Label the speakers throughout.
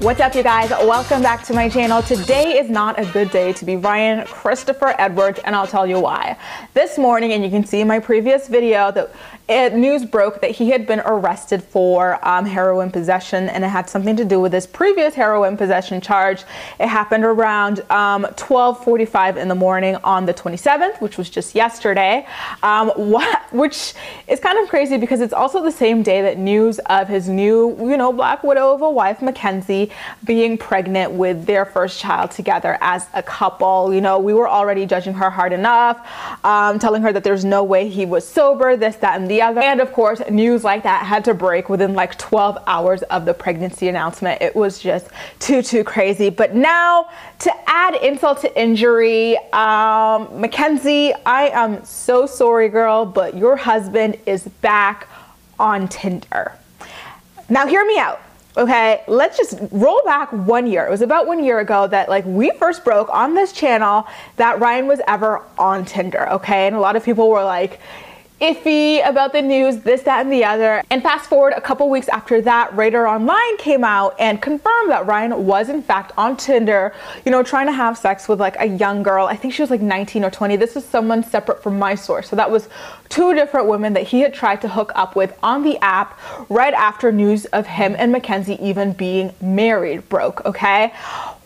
Speaker 1: What's up, you guys? Welcome back to my channel. Today is not a good day to be Ryan Christopher Edwards, and I'll tell you why. This morning, and you can see in my previous video that it, news broke that he had been arrested for um, heroin possession, and it had something to do with his previous heroin possession charge. It happened around 12:45 um, in the morning on the 27th, which was just yesterday. Um, what, which is kind of crazy because it's also the same day that news of his new, you know, Black widow of a wife, Mackenzie, being pregnant with their first child together as a couple. You know, we were already judging her hard enough, um, telling her that there's no way he was sober, this, that, and the other. And of course, news like that had to break within like 12 hours of the pregnancy announcement. It was just too, too crazy. But now, to add insult to injury, um, Mackenzie, I am so sorry, girl, but your husband is back on Tinder. Now, hear me out okay let's just roll back one year it was about one year ago that like we first broke on this channel that ryan was ever on tinder okay and a lot of people were like iffy about the news, this, that, and the other. And fast forward a couple weeks after that, Radar Online came out and confirmed that Ryan was in fact on Tinder, you know, trying to have sex with like a young girl. I think she was like 19 or 20. This is someone separate from my source. So that was two different women that he had tried to hook up with on the app right after news of him and Mackenzie even being married broke, okay?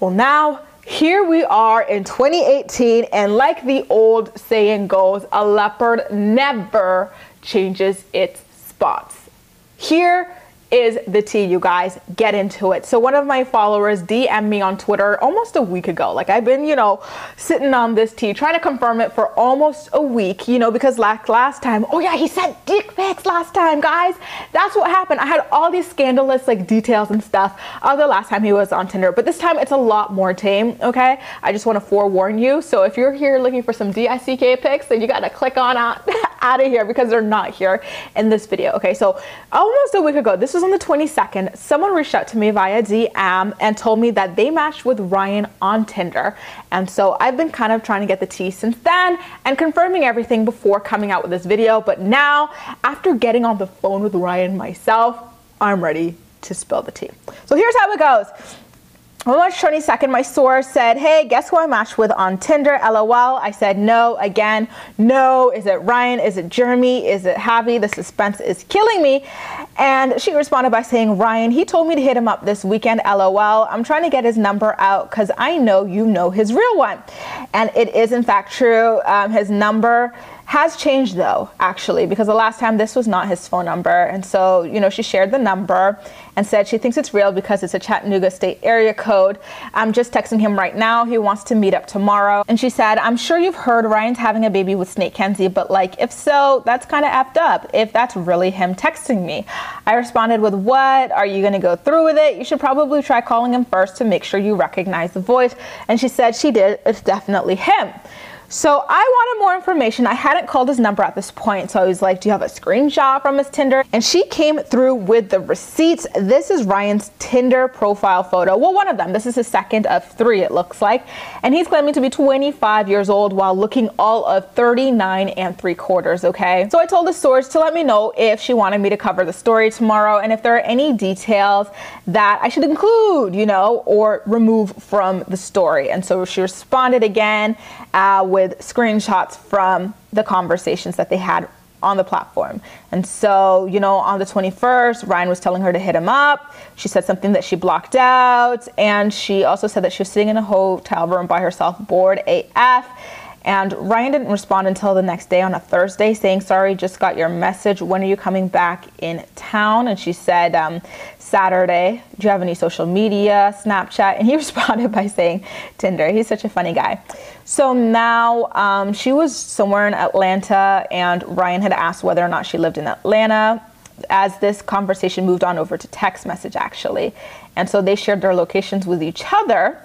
Speaker 1: Well, now here we are in 2018, and like the old saying goes, a leopard never changes its spots. Here is the tea, you guys. Get into it. So one of my followers DM'd me on Twitter almost a week ago. Like I've been, you know, sitting on this tea, trying to confirm it for almost a week, you know, because last, last time, oh yeah, he said dick pics last time, guys. That's what happened. I had all these scandalous like details and stuff of the last time he was on Tinder, but this time it's a lot more tame, okay? I just want to forewarn you. So if you're here looking for some DICK pics, then you got to click on out, out of here because they're not here in this video. Okay, so almost a week ago, this was on the 22nd, someone reached out to me via DM and told me that they matched with Ryan on Tinder. And so I've been kind of trying to get the tea since then and confirming everything before coming out with this video. But now, after getting on the phone with Ryan myself, I'm ready to spill the tea. So here's how it goes. On March 22nd, my source said, Hey, guess who I matched with on Tinder? LOL. I said, No, again, no. Is it Ryan? Is it Jeremy? Is it Javi? The suspense is killing me. And she responded by saying, Ryan, he told me to hit him up this weekend. LOL. I'm trying to get his number out because I know you know his real one. And it is, in fact, true. Um, his number has changed though, actually, because the last time this was not his phone number. And so, you know, she shared the number and said she thinks it's real because it's a Chattanooga state area code. I'm just texting him right now. He wants to meet up tomorrow. And she said, I'm sure you've heard Ryan's having a baby with Snake Kenzie, but like, if so, that's kind of effed up if that's really him texting me. I responded with, What? Are you going to go through with it? You should probably try calling him first to make sure you recognize the voice. And she said she did. It's definitely him. So I wanted more information. I hadn't called his number at this point. So I was like, Do you have a screenshot from his Tinder? And she came through with the receipts. This is Ryan's Tinder profile photo. Well, one of them. This is his second of three, it looks like. And he's claiming to be 25 years old while looking all of 39 and three quarters, okay? So I told the source to let me know if she wanted me to cover the story tomorrow and if there are any details that I should include, you know, or remove from the story. And so she responded again uh, with with screenshots from the conversations that they had on the platform. And so, you know, on the 21st, Ryan was telling her to hit him up. She said something that she blocked out. And she also said that she was sitting in a hotel room by herself, bored AF. And Ryan didn't respond until the next day on a Thursday, saying, Sorry, just got your message. When are you coming back in town? And she said, um, Saturday. Do you have any social media, Snapchat? And he responded by saying, Tinder. He's such a funny guy. So now um, she was somewhere in Atlanta, and Ryan had asked whether or not she lived in Atlanta as this conversation moved on over to text message, actually. And so they shared their locations with each other.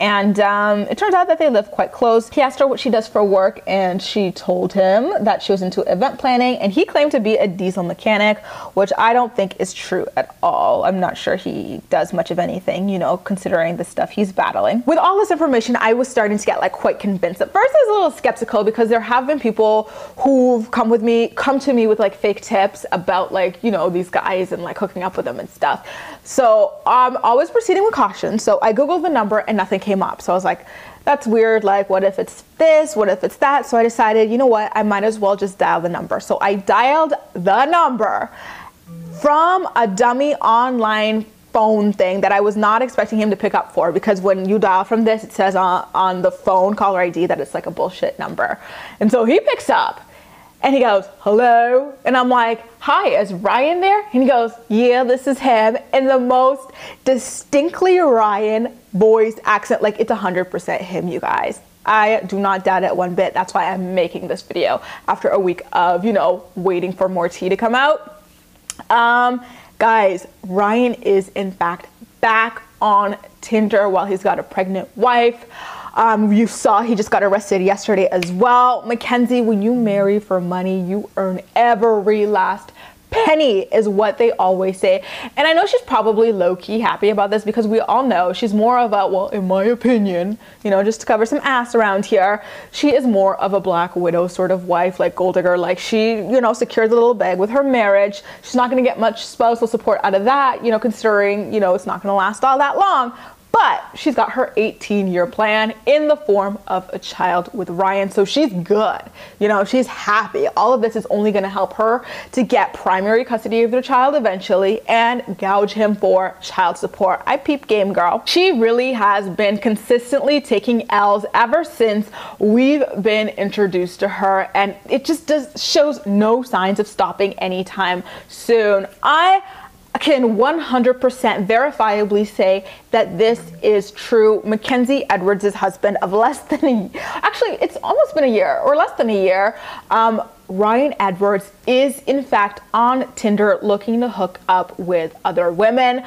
Speaker 1: And um, it turns out that they live quite close. He asked her what she does for work, and she told him that she was into event planning. And he claimed to be a diesel mechanic, which I don't think is true at all. I'm not sure he does much of anything, you know, considering the stuff he's battling. With all this information, I was starting to get like quite convinced. At first, I was a little skeptical because there have been people who've come with me, come to me with like fake tips about like, you know, these guys and like hooking up with them and stuff. So um, I'm always proceeding with caution. So I Googled the number and nothing came up. So I was like, that's weird. Like, what if it's this? What if it's that? So I decided, you know what? I might as well just dial the number. So I dialed the number from a dummy online phone thing that I was not expecting him to pick up for because when you dial from this, it says on, on the phone caller ID that it's like a bullshit number. And so he picks up and he goes, hello. And I'm like, hi, is Ryan there? And he goes, yeah, this is him. In the most distinctly Ryan voice accent, like it's 100% him, you guys. I do not doubt it one bit. That's why I'm making this video after a week of, you know, waiting for more tea to come out. Um, guys, Ryan is in fact back on Tinder while he's got a pregnant wife. Um, you saw he just got arrested yesterday as well. Mackenzie, when you marry for money, you earn every last penny is what they always say. And I know she's probably low key happy about this because we all know she's more of a, well, in my opinion, you know, just to cover some ass around here, she is more of a black widow sort of wife, like gold digger. Like she, you know, secured the little bag with her marriage. She's not going to get much spousal support out of that, you know, considering, you know, it's not going to last all that long. But she's got her 18 year plan in the form of a child with Ryan. So she's good. You know, she's happy. All of this is only going to help her to get primary custody of their child eventually and gouge him for child support. I peep game girl. She really has been consistently taking L's ever since we've been introduced to her. And it just does shows no signs of stopping anytime soon. I can 100% verifiably say that this is true. Mackenzie Edwards' husband of less than a actually, it's almost been a year or less than a year. Um, Ryan Edwards is in fact on Tinder looking to hook up with other women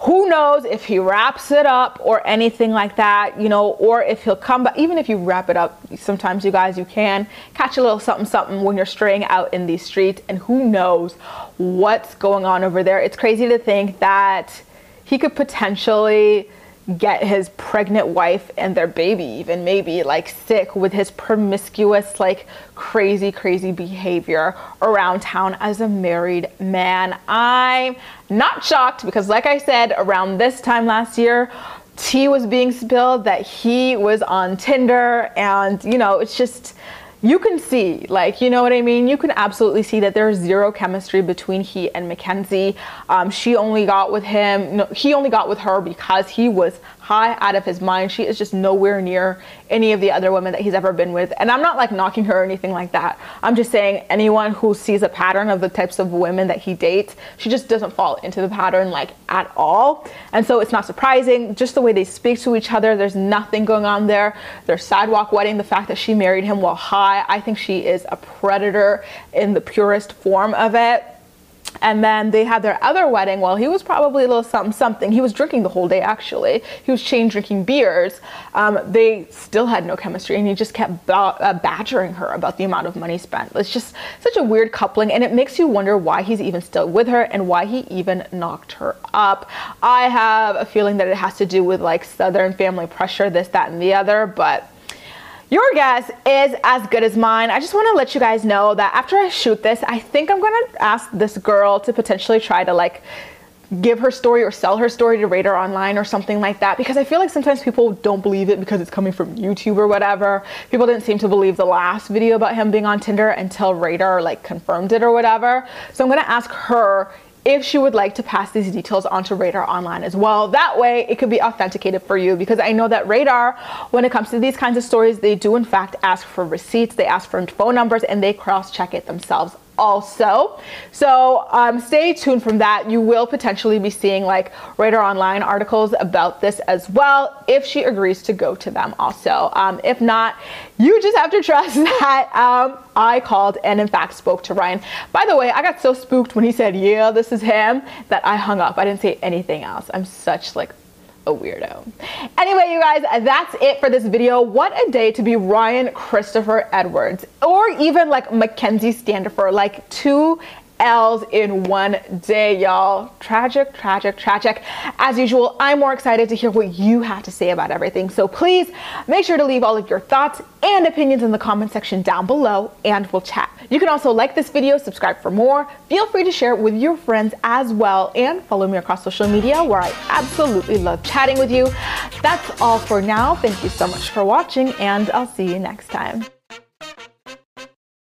Speaker 1: who knows if he wraps it up or anything like that, you know, or if he'll come back. Even if you wrap it up, sometimes you guys, you can catch a little something, something when you're straying out in these streets, and who knows what's going on over there. It's crazy to think that he could potentially get his pregnant wife and their baby even maybe like sick with his promiscuous like crazy crazy behavior around town as a married man. I'm not shocked because like i said around this time last year tea was being spilled that he was on tinder and you know it's just you can see, like, you know what I mean? You can absolutely see that there's zero chemistry between he and Mackenzie. Um, she only got with him, no, he only got with her because he was high out of his mind. She is just nowhere near any of the other women that he's ever been with. And I'm not like knocking her or anything like that. I'm just saying anyone who sees a pattern of the types of women that he dates, she just doesn't fall into the pattern like at all. And so it's not surprising. Just the way they speak to each other, there's nothing going on there. Their sidewalk wedding, the fact that she married him while high, I think she is a predator in the purest form of it. And then they had their other wedding. Well, he was probably a little something, something. He was drinking the whole day, actually. He was chain drinking beers. Um, they still had no chemistry, and he just kept uh, badgering her about the amount of money spent. It's just such a weird coupling, and it makes you wonder why he's even still with her and why he even knocked her up. I have a feeling that it has to do with like Southern family pressure, this, that, and the other, but your guess is as good as mine. I just want to let you guys know that after I shoot this, I think I'm going to ask this girl to potentially try to like give her story or sell her story to Radar Online or something like that because I feel like sometimes people don't believe it because it's coming from YouTube or whatever. People didn't seem to believe the last video about him being on Tinder until Radar like confirmed it or whatever. So I'm to ask her if she would like to pass these details onto Radar Online as well. That way it could be authenticated for you because I know that Radar, when it comes to these kinds of stories, they do in fact ask for receipts, they ask for phone numbers, and they cross check it themselves also. So um, stay tuned from that. You will potentially be seeing like Radar Online articles about this as well if she agrees to go to them also. Um, if not, you just have to trust that um, I called and in fact spoke to Ryan. By the way, I got so spooked when he said, yeah, this is him, that I hung up. I didn't say anything else. I'm such like a weirdo. Anyway, you guys, that's it for this video. What a day to be Ryan Christopher Edwards or even like Mackenzie Standifer, like two L's in one day, y'all. Tragic, tragic, tragic. As usual, I'm more excited to hear what you have to say about everything. So please make sure to leave all of your thoughts and opinions in the comment section down below and we'll chat. You can also like this video, subscribe for more. Feel free to share it with your friends as well and follow me across social media where I absolutely love chatting with you. That's all for now. Thank you so much for watching and I'll see you next time.